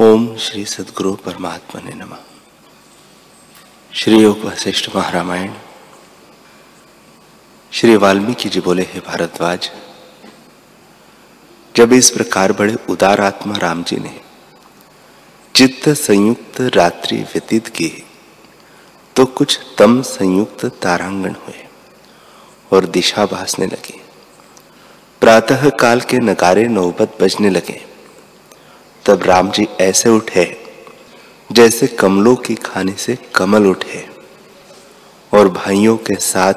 ओम श्री सदगुरु परमात्मा ने नम। श्री योग वशिष्ठ महारामायण। श्री वाल्मीकि जी बोले, हे भारद्वाज, जब इस प्रकार बड़े उदार आत्मा राम जी ने चित्त संयुक्त रात्रि व्यतीत की तो कुछ तम संयुक्त तारांगण हुए और दिशा भासने लगे। प्रातः काल के नगारे नौबत बजने लगे। तब राम जी ऐसे उठे, जैसे कमलों की खाने से कमल उठे, और भाइयों के साथ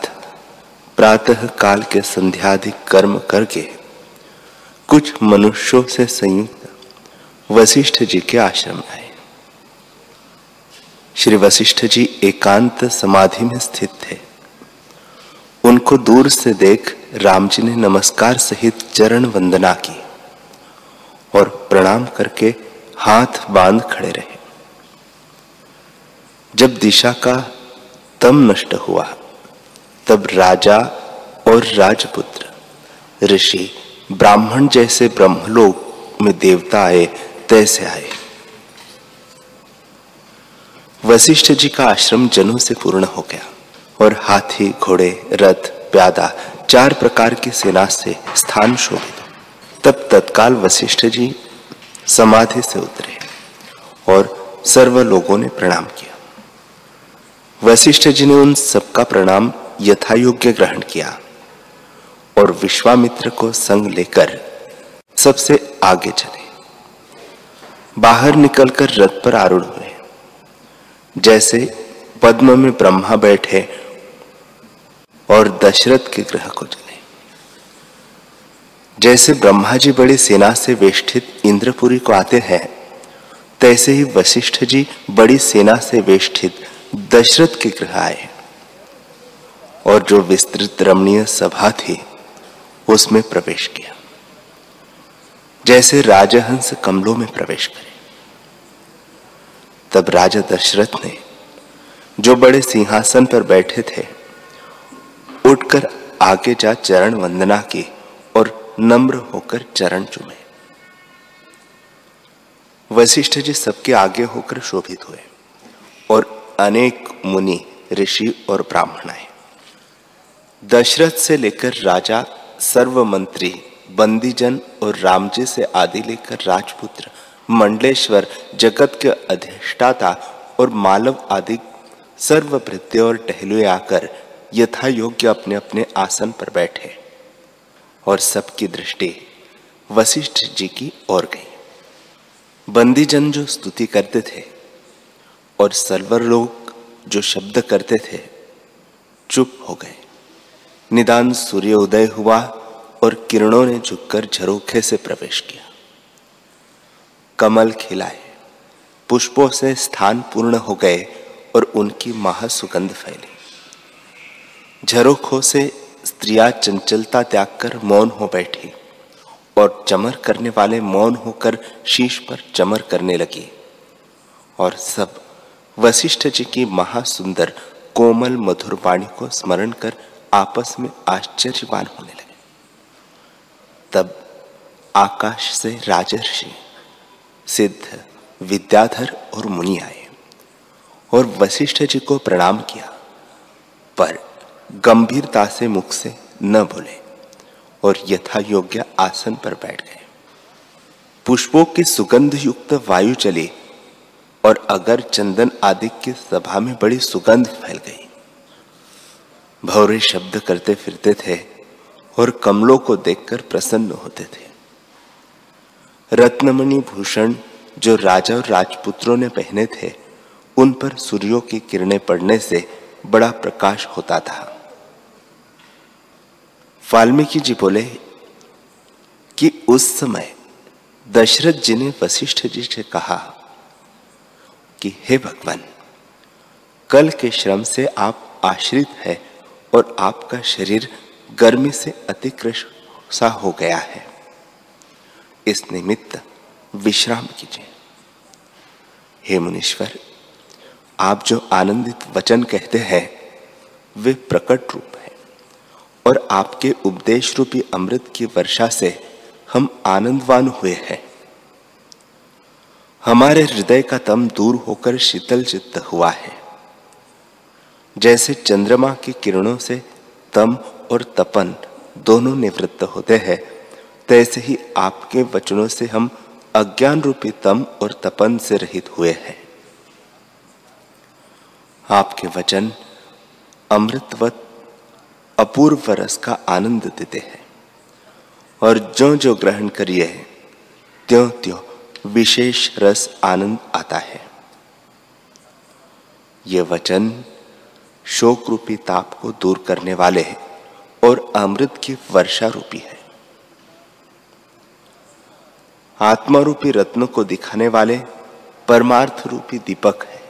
प्रातः काल के संध्याधिक कर्म करके कुछ मनुष्यों से संयुक्त वशिष्ठ जी के आश्रम आए। श्री वशिष्ठ जी एकांत समाधि में स्थित थे। उनको दूर से देख राम जी ने नमस्कार सहित चरण वंदना की। और प्रणाम करके हाथ बाँध खड़े रहे। जब दिशा का तम नष्ट हुआ, तब राजा और राजपुत्र, ऋषि, ब्राह्मण जैसे ब्रह्मलोक में देवता आए, तैसे आए। वशिष्ठ जी का आश्रम जनों से पूर्ण हो गया और हाथी, घोड़े, रथ, प्यादा, चार प्रकार की सेना से स्थान शोभित। तब तत्काल वशिष्ठ जी समाधि से उतरे और सर्व लोगों ने प्रणाम किया। वशिष्ठ जी ने उन सबका प्रणाम यथा योग्य ग्रहण किया और विश्वामित्र को संग लेकर सबसे आगे चले। बाहर निकलकर रथ पर आरूढ़ हुए। जैसे पद्म में ब्रह्मा बैठे और दशरथ के ग्रह को जैसे ब्रह्मा जी बड़ी सेना से वेष्टित इंद्रपुरी को आते हैं, तैसे ही वशिष्ठ जी बड़ी सेना से वेष्टित दशरथ के गृह आए और जो विस्तृत रमणीय सभा थी, उसमें प्रवेश किया। जैसे राजहंस कमलों में प्रवेश करे। तब राजा दशरथ ने, जो बड़े सिंहासन पर बैठे थे, उठकर आगे जा चरण वंदना की नम्र होकर चरण चुमे। वशिष्ठ जी सबके आगे होकर शोभित हुए और अनेक मुनि, ऋषि और ब्राह्मण आए। दशरथ से लेकर राजा सर्व मंत्री बंदीजन और रामजी से आदि लेकर राजपुत्र, मंडलेश्वर, जगत के अधिष्ठाता और मालव आदि सर्व और टहलुए आकर यथा योग्य अपने अपने आसन पर बैठे। और सबकी दृष्टि वशिष्ठ जी की ओर गई। बंदी जन जो स्तुति करते थे और सर्वर लोग जो शब्द करते थे, चुप हो गए। निदान सूर्य उदय हुआ और किरणों ने झुककर झरोखे से प्रवेश किया। कमल खिलाए, पुष्पों से स्थान पूर्ण हो गए और उनकी महासुगंध फैली। झरोखों से स्त्रियाँ चंचलता त्याग कर मौन हो बैठी और चमर करने वाले मौन होकर शीश पर चमर करने लगी। और सब वशिष्ठ जी की महासुंदर, कोमल, मधुर वाणी को स्मरण कर आपस में आश्चर्यवान होने लगे। तब आकाश से राजर्षि, सिद्ध, विद्याधर और मुनि आए और वशिष्ठ जी को प्रणाम किया। पर गंभीरता से मुख से न बोले और यथा योग्य आसन पर बैठ गए। पुष्पों की सुगंध युक्त वायु चली और अगर चंदन आदि की सभा में बड़ी सुगंध फैल गई। भौरे शब्द करते फिरते थे और कमलों को देखकर प्रसन्न होते थे। रत्नमणि भूषण जो राजा और राजपुत्रों ने पहने थे, उन पर सूर्यों की किरणें पड़ने से बड़ा प्रकाश होता था। वाल्मीकि जी बोले कि उस समय दशरथ जी ने वशिष्ठ जी से कहा कि, हे भगवान, कल के श्रम से आप आश्रित है और आपका शरीर गर्मी से अतिकृष्ट सा हो गया है। इस निमित्त विश्राम कीजिए। हे मुनीश्वर, आप जो आनंदित वचन कहते हैं, वे प्रकट रूप और आपके उपदेश रूपी अमृत की वर्षा से हम आनंदवान हुए हैं। हमारे हृदय का तम दूर होकर शीतल चित्त हुआ है। जैसे चंद्रमा की किरणों से तम और तपन दोनों निवृत्त होते हैं, तैसे ही आपके वचनों से हम अज्ञान रूपी तम और तपन से रहित हुए हैं। आपके वचन अमृतवत अपूर्व रस का आनंद देते हैं। और जो जो ग्रहण करिए त्यों त्यों विशेष रस आनंद आता है। ये वचन शोक रूपी ताप को दूर करने वाले हैं और अमृत की वर्षा रूपी है। आत्मा रूपी रत्न को दिखाने वाले परमार्थ रूपी दीपक है।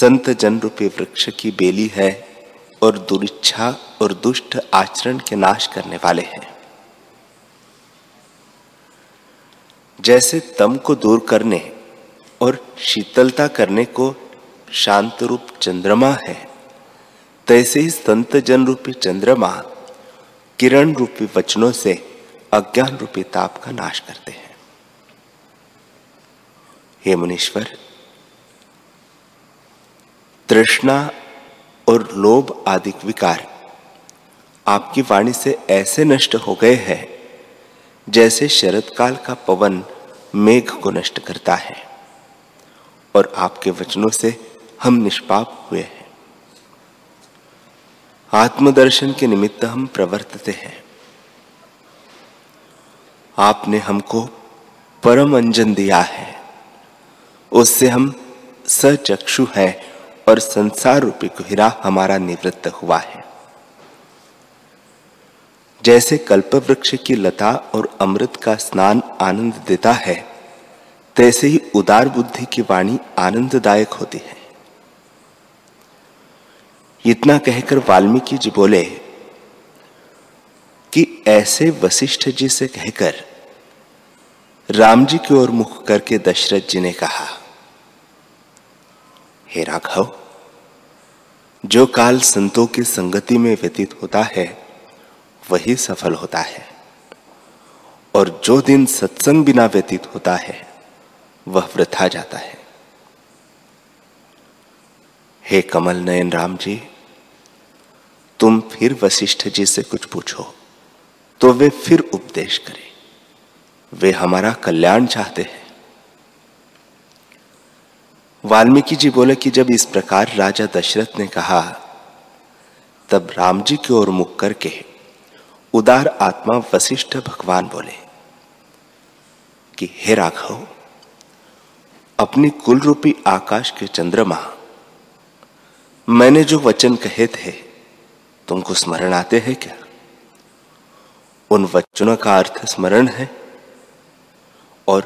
संत जन रूपी वृक्ष की बेली है और दुरिच्छा और दुष्ट आचरण के नाश करने वाले हैं। जैसे तम को दूर करने और शीतलता करने को शांत रूप चंद्रमा है, तैसे ही संत जन रूपी चंद्रमा किरण रूपी वचनों से अज्ञान रूपी ताप का नाश करते हैं। हे मुनीश्वर तृष्णा और लोभ आदि विकार आपकी वाणी से ऐसे नष्ट हो गए हैं, जैसे शरद काल का पवन मेघ को नष्ट करता है और आपके वचनों से हम निष्पाप हुए हैं। आत्मदर्शन के निमित्त हम प्रवर्तते हैं। आपने हमको परम अंजन दिया है, उससे हम सचक्षु हैं। और संसार रूपी कुहिरा हमारा निवृत्त हुआ है। जैसे कल्प वृक्ष की लता और अमृत का स्नान आनंद देता है, तैसे ही उदार बुद्धि की वाणी आनंददायक होती है। इतना कहकर वाल्मीकि जी बोले कि ऐसे वशिष्ठ जी से कहकर राम जी की ओर मुख करके दशरथ जी ने कहा, हे राघव जो काल संतों की संगति में व्यतीत होता है, वही सफल होता है। और जो दिन सत्संग बिना व्यतीत होता है, वह वृथा जाता है। हे कमल नयन राम जी, तुम फिर वशिष्ठ जी से कुछ पूछो तो वे फिर उपदेश करें। वे हमारा कल्याण चाहते हैं। वाल्मीकि जी बोले कि जब इस प्रकार राजा दशरथ ने कहा, तब राम जी की ओर मुख करके उदार आत्मा वशिष्ठ भगवान बोले कि, हे राघव, अपनी कुल रूपी आकाश के चंद्रमा, मैंने जो वचन कहे थे, तुमको स्मरण आते हैं क्या? उन वचनों का अर्थ स्मरण है और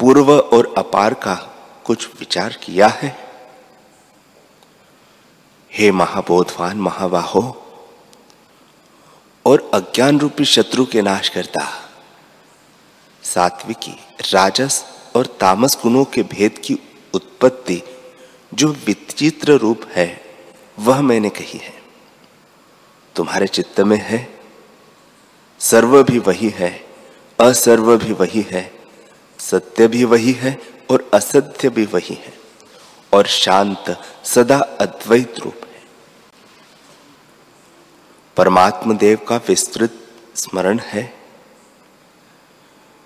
पूर्व और अपार का कुछ विचार किया है? हे महाबोधवान, महाबाहो, और अज्ञान रूपी शत्रु के नाश करता सात्विकी, राजस और तामस गुणों के भेद की उत्पत्ति जो विचित्र रूप है, वह मैंने कही है। तुम्हारे चित्त में है, सर्व भी वही है, असर्व भी वही है, सत्य भी वही है और असत्य भी वही है और शांत सदा अद्वैत रूप है। परमात्म देव का विस्तृत स्मरण है।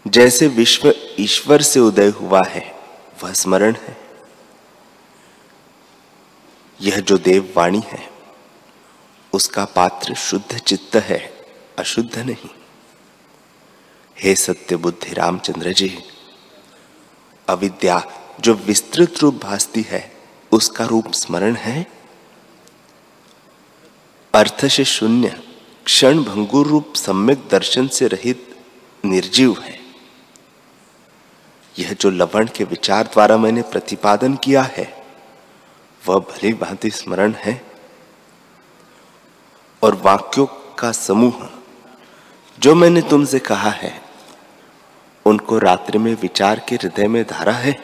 जैसे विश्व ईश्वर से उदय हुआ है, वह स्मरण है। यह जो देव वाणी है, उसका पात्र शुद्ध चित्त है, अशुद्ध नहीं। हे सत्य बुद्धि रामचंद्र जी अविद्या जो विस्तृत रूप भासती है, उसका रूप स्मरण है? अर्थ से शून्य, क्षण भंगुर रूप सम्यक दर्शन से रहित निर्जीव है। यह जो लवण के विचार द्वारा मैंने प्रतिपादन किया है, वह भली भांति स्मरण है। और वाक्यों का समूह, जो मैंने तुमसे कहा है उनको रात्रि में विचार के हृदय में धारा है।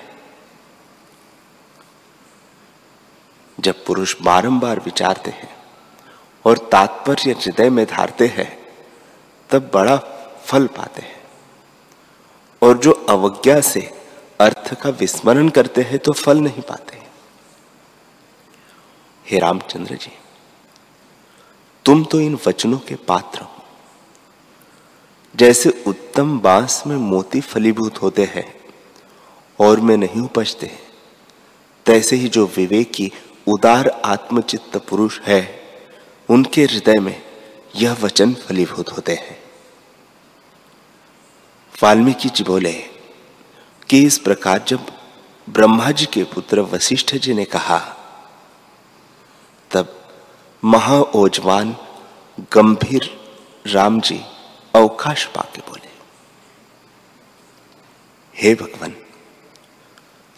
जब पुरुष बारंबार विचारते हैं और तात्पर्य हृदय में धारते हैं, तब बड़ा फल पाते हैं। और जो अवज्ञा से अर्थ का विस्मरण करते हैं तो फल नहीं पाते हे। रामचंद्र जी, तुम तो इन वचनों के पात्र हो। जैसे उत्तम बाँस में मोती फलीभूत होते हैं और में नहीं उपजते तैसे ही जो विवेकी उदार आत्मचित्त पुरुष है, उनके हृदय में यह वचन फलीभूत होते हैं। वाल्मीकि जी बोले कि इस प्रकार जब ब्रह्मा जी के पुत्र वशिष्ठ जी ने कहा, तब महाओजवान गंभीर राम जी अवकाश पाके बोले, हे भगवान,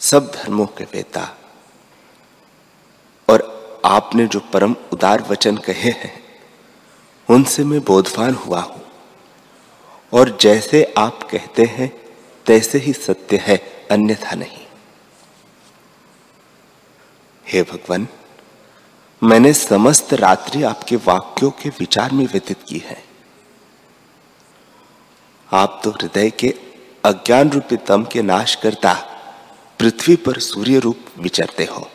सब धर्मों के वेता और आपने जो परम उदार वचन कहे हैं, उनसे मैं बोधवान हुआ हूँ। और जैसे आप कहते हैं, तैसे ही सत्य है, अन्यथा नहीं। हे भगवान, मैंने समस्त रात्रि आपके वाक्यों के विचार में व्यतीत की है। आप तो हृदय के अज्ञान रूपी तम के नाश करता पृथ्वी पर सूर्य रूप विचरते हो।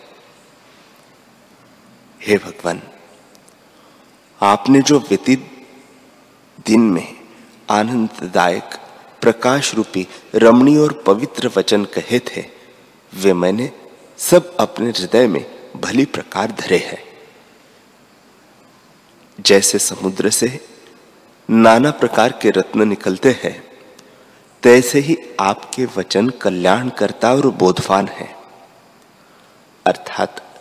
हे भगवान, आपने जो व्यतीत दिन में आनंददायक प्रकाश रूपी रमणीय और पवित्र वचन कहे थे, वे मैंने सब अपने हृदय में भली प्रकार धरे हैं। जैसे समुद्र से नाना प्रकार के रत्न निकलते हैं। तैसे ही आपके वचन कल्याण करता और बोधवान है। अर्थात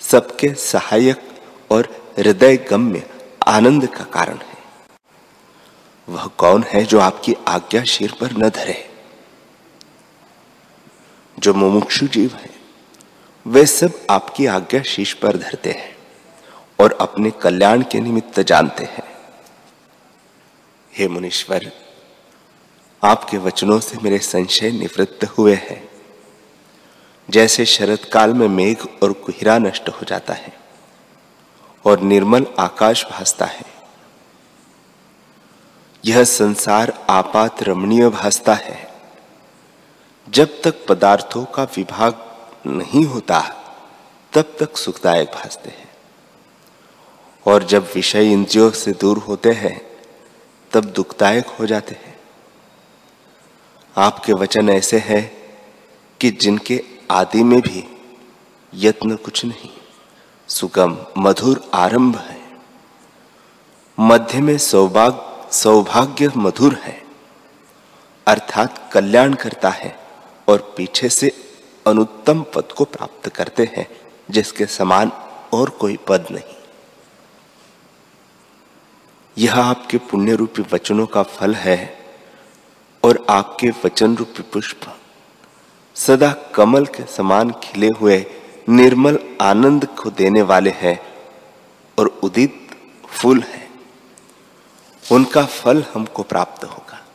सबके सहायक और हृदय गम्य आनंद का कारण है। वह कौन है जो आपकी आज्ञा शीर पर न धरे? जो मुमुक्षु जीव है, वे सब आपकी आज्ञा शीश पर धरते हैं और अपने कल्याण के निमित्त जानते हैं। हे मुनीश्वर, आपके वचनों से मेरे संशय निवृत्त हुए हैं। जैसे शरद काल में मेघ और कुहिरा नष्ट हो जाता है और निर्मल आकाश भासता है। यह संसार आपात रमणीय भासता है। जब तक पदार्थों का विभाग नहीं होता, तब तक सुखदायक भासते हैं। और जब विषय इंद्रियों से दूर होते हैं तब दुखदायक हो जाते हैं। आपके वचन ऐसे हैं कि जिनके आदि में भी यत्न कुछ नहीं, सुगम, मधुर आरंभ है। मध्य में सौभाग्य सौभाग्य मधुर है। अर्थात कल्याण करता है और पीछे से अनुत्तम पद को प्राप्त करते हैं, जिसके समान और कोई पद नहीं। यह आपके पुण्य रूपी वचनों का फल है और आपके वचन रूपी पुष्प। सदा कमल के समान खिले हुए, निर्मल आनंद को देने वाले हैं और उदित फूल है। उनका फल हमको प्राप्त होगा।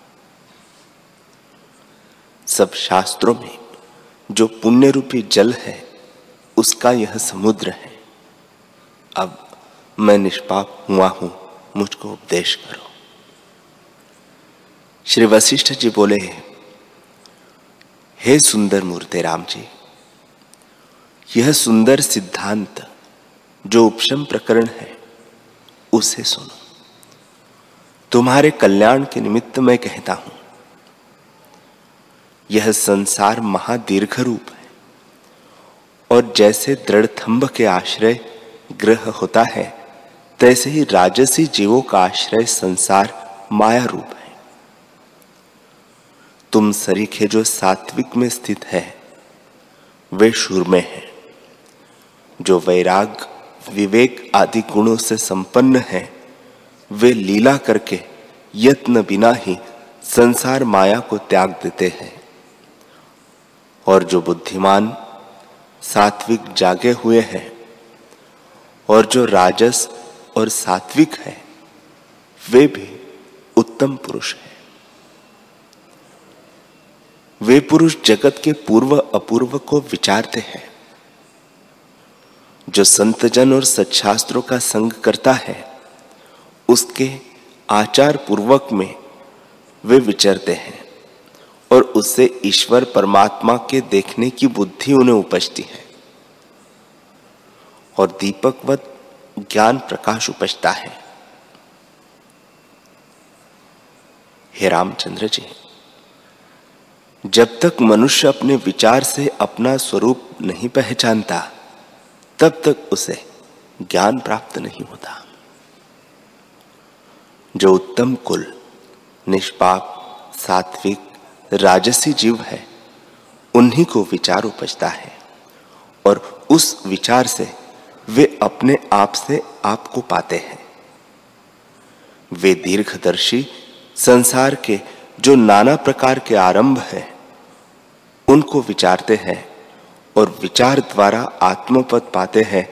सब शास्त्रों में जो पुण्य रूपी जल है, उसका यह समुद्र है। अब मैं निष्पाप हुआ हूँ। मुझको उपदेश करो। श्री वशिष्ठ जी बोले, हे सुंदर मूर्ति राम जी, यह सुंदर सिद्धांत जो उपशम प्रकरण है, उसे सुनो। तुम्हारे कल्याण के निमित्त मैं कहता हूँ, यह संसार महादीर्घ रूप है, और जैसे दृढ़ के आश्रय ग्रह होता है तैसे ही राजसी जीवों का आश्रय संसार माया रूप है। तुम सरीखे जो सात्विक में स्थित है, वे शुर में है। जो वैराग, विवेक आदि गुणों से संपन्न है, वे लीला करके यत्न बिना ही संसार माया को त्याग देते हैं। और जो बुद्धिमान, सात्विक जागे हुए हैं, और जो राजस और सात्विक है, वे भी उत्तम पुरुष है। वे पुरुष जगत के पूर्व अपूर्व को विचारते हैं, जो संतजन और सच्छास्त्रों का संग करता है, उसके आचार पूर्वक में वे विचरते हैं और उससे ईश्वर परमात्मा के देखने की बुद्धि उन्हें उपजती है। और दीपकवत ज्ञान प्रकाश उपजता है। हे रामचंद्र जी, जब तक मनुष्य अपने विचार से अपना स्वरूप नहीं पहचानता, तब तक उसे ज्ञान प्राप्त नहीं होता। जो उत्तम कुल, निष्पाप, सात्विक, राजसी जीव है, उन्हीं को विचार उपजता है और उस विचार से वे अपने आप से आपको पाते हैं। वे दीर्घदर्शी संसार के जो नाना प्रकार के आरंभ है, उनको विचारते हैं और विचार द्वारा आत्मपद पाते हैं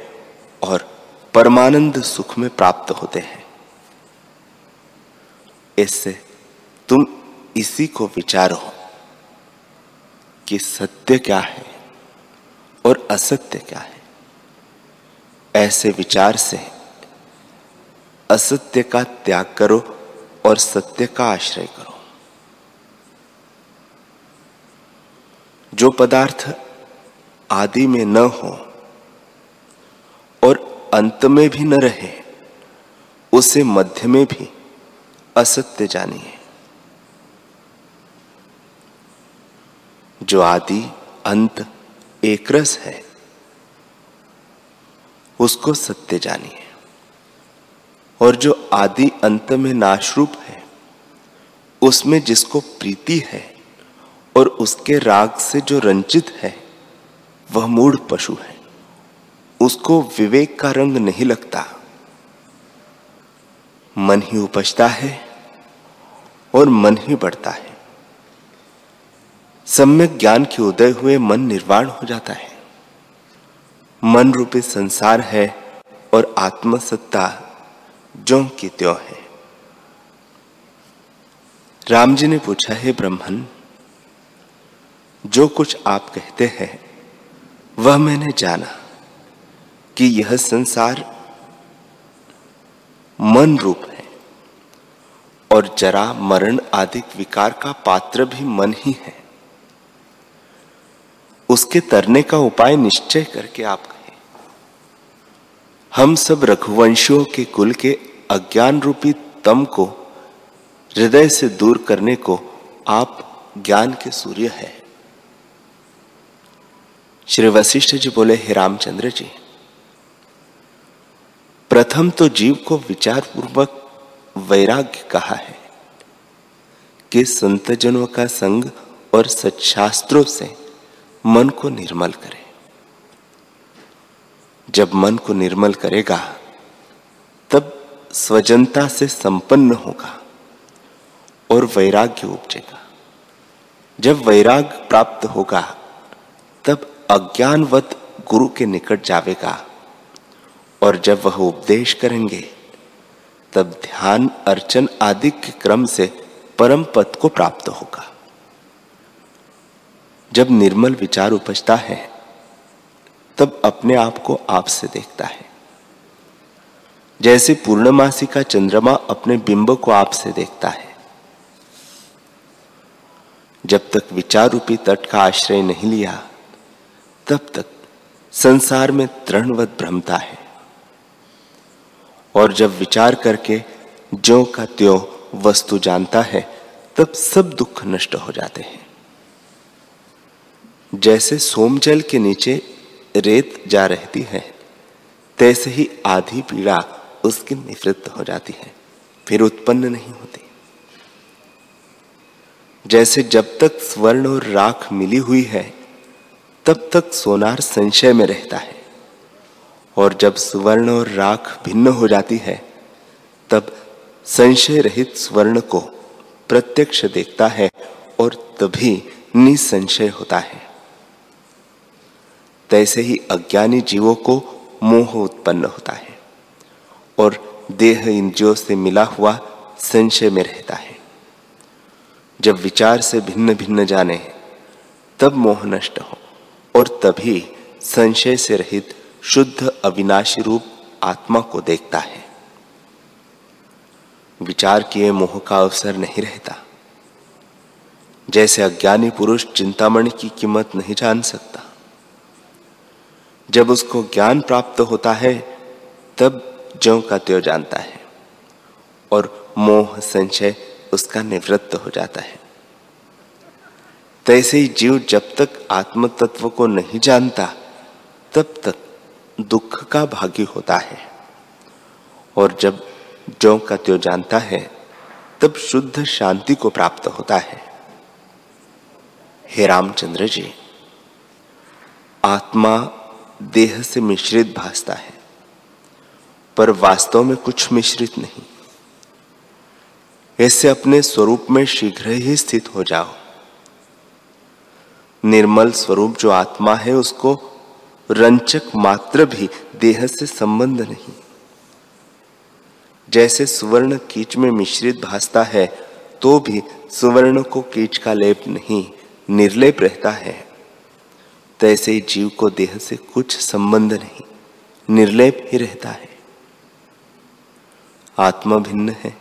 और परमानंद सुख में प्राप्त होते हैं। इससे तुम इसी को विचारो कि सत्य क्या है और असत्य क्या है। ऐसे विचार से असत्य का त्याग करो और सत्य का आश्रय करो। जो पदार्थ आदि में न हो और अंत में भी न रहे, उसे मध्य में भी असत्य जानिए। जो आदि, अंत, एक रस है उसको सत्य जानिए और जो आदि अंत में नाशरूप है, उसमें जिसको प्रीति है और उसके राग से जो रंजित है, वह मूढ़ पशु है। उसको विवेक का रंग नहीं लगता। मन ही उपजता है और मन ही बढ़ता है। सम्यक ज्ञान के उदय हुए मन निर्वाण हो जाता है। मन रूपी संसार है और आत्मसत्ता जो की त्यों है। राम जी ने पूछा, है ब्रह्मन, जो कुछ आप कहते हैं, वह मैंने जाना कि यह संसार मन रूप है और जरा मरण आदि विकार का पात्र भी मन ही है। उसके तरने का उपाय निश्चय करके आप हम सब रघुवंशियों के कुल के अज्ञान रूपी तम को, हृदय से दूर करने को आप ज्ञान के सूर्य है। श्री वशिष्ठ जी बोले, हे रामचंद्र जी, प्रथम तो जीव को विचार पूर्वक वैराग्य कहा है कि संतजनों का संग और सच्छास्त्रों से मन को निर्मल करे। जब मन को निर्मल करेगा, तब स्वजनता से संपन्न होगा और वैराग्य उपजेगा। जब वैराग्य प्राप्त होगा, तब अज्ञानवत गुरु के निकट जावेगा और जब वह उपदेश करेंगे, तब ध्यान, अर्चन आदि के क्रम से परम पद को प्राप्त होगा। जब निर्मल विचार उपजता है तब अपने आप को आपसे देखता है। जैसे पूर्णमासी का चंद्रमा अपने बिंब को आपसे देखता है। जब तक विचार रूपी तट का आश्रय नहीं लिया, तब तक संसार में तृणवत भ्रमता है। और जब विचार करके जो का त्यो वस्तु जानता है, तब सब दुख नष्ट हो जाते हैं। जैसे सोमजल के नीचे रेत जा रहती है। तैसे ही आधी पीड़ा उसकी निवृत्त हो जाती है। फिर उत्पन्न नहीं होती। जैसे जब तक स्वर्ण और राख मिली हुई है, तब तक सोनार संशय में रहता है। और जब सुवर्ण और राख भिन्न हो जाती है, तब संशय रहित स्वर्ण को प्रत्यक्ष देखता है और तभी निसंशय होता है। तैसे ही अज्ञानी जीवों को मोह उत्पन्न होता है और देह इंद्रियों से मिला हुआ संशय में रहता है। जब विचार से भिन्न भिन्न जाने, तब मोह नष्ट हो और तभी संशय से रहित शुद्ध अविनाशी रूप आत्मा को देखता है। विचार किए मोह का अवसर नहीं रहता। जैसे अज्ञानी पुरुष चिंतामणि की कीमत नहीं जान सकता। जब उसको ज्ञान प्राप्त होता है, तब ज्यो का त्यो जानता है। और मोह संशय उसका निवृत्त हो जाता है। तैसे ही जीव जब तक आत्म तत्व को नहीं जानता, तब तक दुख का भागी होता है। और जब जो का त्यो जानता है, तब शुद्ध शांति को प्राप्त होता है। हे रामचंद्र जी, आत्मा देह से मिश्रित भासता है, पर वास्तव में कुछ मिश्रित नहीं। ऐसे अपने स्वरूप में शीघ्र ही स्थित हो जाओ। निर्मल स्वरूप जो आत्मा है, उसको रंचक मात्र भी देह से संबंध नहीं। जैसे सुवर्ण कीच में मिश्रित भासता है तो भी सुवर्ण को कीच का लेप नहीं, निर्लेप रहता है। तैसे ही जीव को देह से कुछ संबंध नहीं निर्लेप ही रहता है। आत्मा भिन्न है,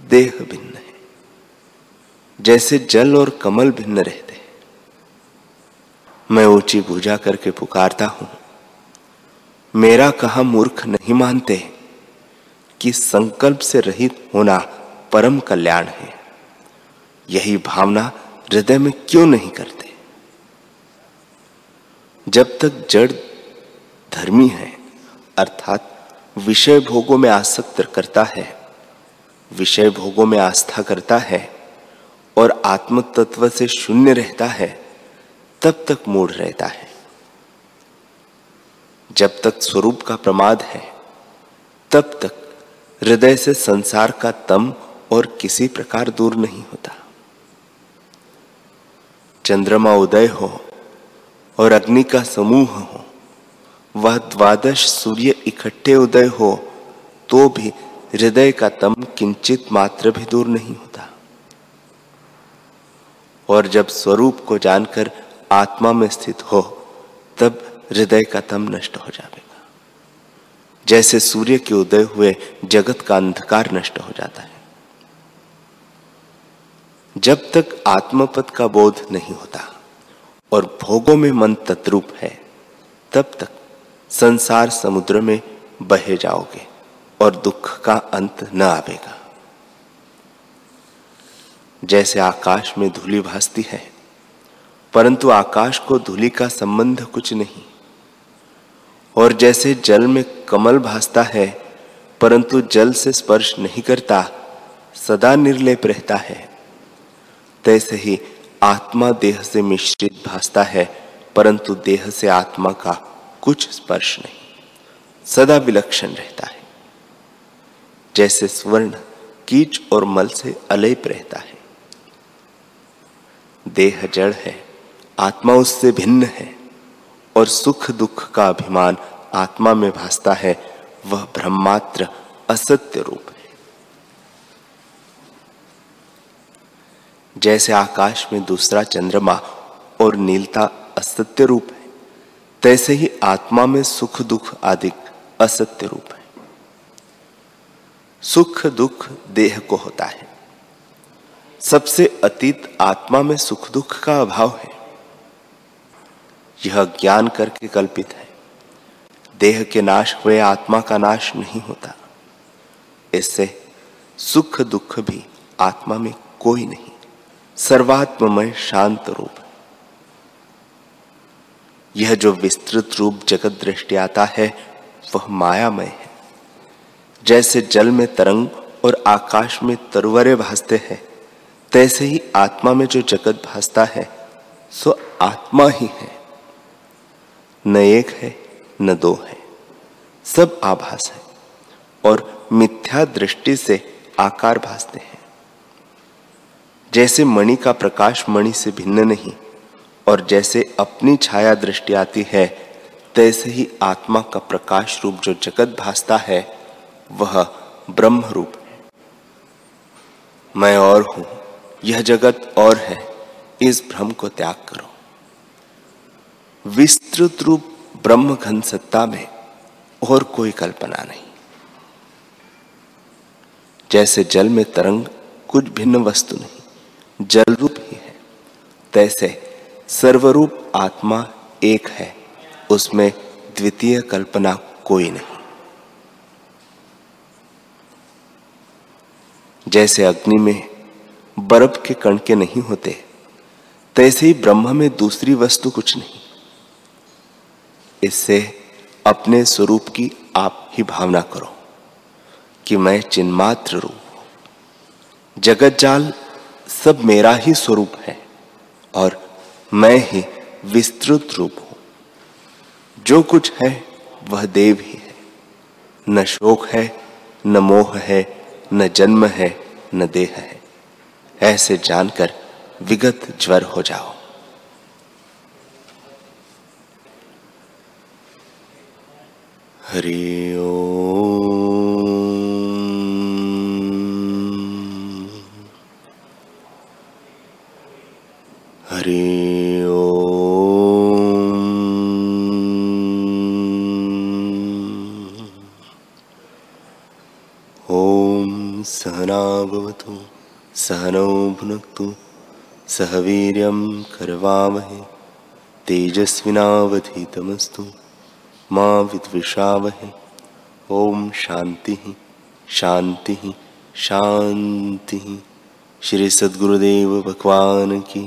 देह भिन्न है। जैसे जल और कमल भिन्न रहते हैं। मैं ऊँची पूजा करके पुकारता हूँ। मेरा कहा मूर्ख नहीं मानते कि संकल्प से रहित होना परम कल्याण है। यही भावना हृदय में क्यों नहीं करते? जब तक जड़ धर्मी है, अर्थात विषय भोगों में आसक्त करता है, विषय भोगों में आस्था करता है और आत्म तत्व से शून्य रहता है, तब तक मूड रहता है। जब तक स्वरूप का प्रमाद है, तब तक हृदय से संसार का तम और किसी प्रकार दूर नहीं होता। चंद्रमा उदय हो और अग्नि का समूह हो। वह द्वादश सूर्य इकट्ठे उदय हो तो भी हृदय का तम किंचित मात्र भी दूर नहीं होता। और जब स्वरूप को जानकर आत्मा में स्थित हो, तब हृदय का तम नष्ट हो जाएगा। जैसे सूर्य के उदय हुए, जगत का अंधकार नष्ट हो जाता है। जब तक आत्मपद का बोध नहीं होता और भोगों में मन तद्रूप है, तब तक संसार समुद्र में बहे जाओगे और दुख का अंत न आवेगा। जैसे आकाश में धूली भासती है, परंतु आकाश को धूली का संबंध कुछ नहीं। और जैसे जल में कमल भासता है, परंतु जल से स्पर्श नहीं करता, सदा निर्लेप रहता है, तैसे ही आत्मा देह से मिश्रित भासता है, परंतु देह से आत्मा का कुछ स्पर्श नहीं। सदा विलक्षण रहता है। जैसे स्वर्ण, कीच और मल से अलेप रहता है। देह जड़ है, आत्मा उससे भिन्न है, और सुख दुख का अभिमान आत्मा में भासता है, वह ब्रह्मात्र असत्य रूप है। जैसे आकाश में दूसरा चंद्रमा और नीलता असत्य रूप है, तैसे ही आत्मा में सुख दुख आदि असत्य रूप है। सुख दुख देह को होता है। सबसे अतीत आत्मा में सुख दुख का अभाव है। यह ज्ञान करके कल्पित है। देह के नाश हुए आत्मा का नाश नहीं होता। इससे सुख दुख भी आत्मा में कोई नहीं। सर्वात्ममय शांत रूप। यह जो विस्तृत रूप जगत दृष्टि आता है, वह मायामय है। जैसे जल में तरंग और आकाश में तरवरे भासते हैं, तैसे ही आत्मा में जो जगत भासता है, सो आत्मा ही है। न एक है, न दो है, सब आभास है और मिथ्या दृष्टि से आकार भासते हैं। जैसे मणि का प्रकाश मणि से भिन्न नहीं, और जैसे अपनी छाया दृष्टि आती है, तैसे ही आत्मा का प्रकाश रूप जो जगत भासता है, वह ब्रह्म रूप है। मैं और हूँ, यह जगत और है, इस भ्रम को त्याग करो। विस्तृत रूप ब्रह्म घन सत्ता में और कोई कल्पना नहीं। जैसे जल में तरंग कुछ भिन्न वस्तु नहीं। जल रूप ही है। तैसे सर्वरूप आत्मा एक है, उसमें द्वितीय कल्पना कोई नहीं। जैसे अग्नि में बर्फ़ के कण के नहीं होते, तैसे ही ब्रह्म में दूसरी वस्तु कुछ नहीं। इससे अपने स्वरूप की आप ही भावना करो कि मैं चिन्मात्र रूप जगत जाल सब मेरा ही स्वरूप है और मैं ही विस्तृत रूप हूँ। जो कुछ है, वह देव ही है। न शोक है, न मोह है, न जन्म है, न देह है। ऐसे जानकर विगत ज्वर हो जाओ। हरि सहनौ भुनक्तु सह वीर्यं करवावहे तेजस्वीनावधीतमस्तु। माँ विद्विषावहे। ओम शांति शांति शांति श्री सद्गुरुदेव भगवान की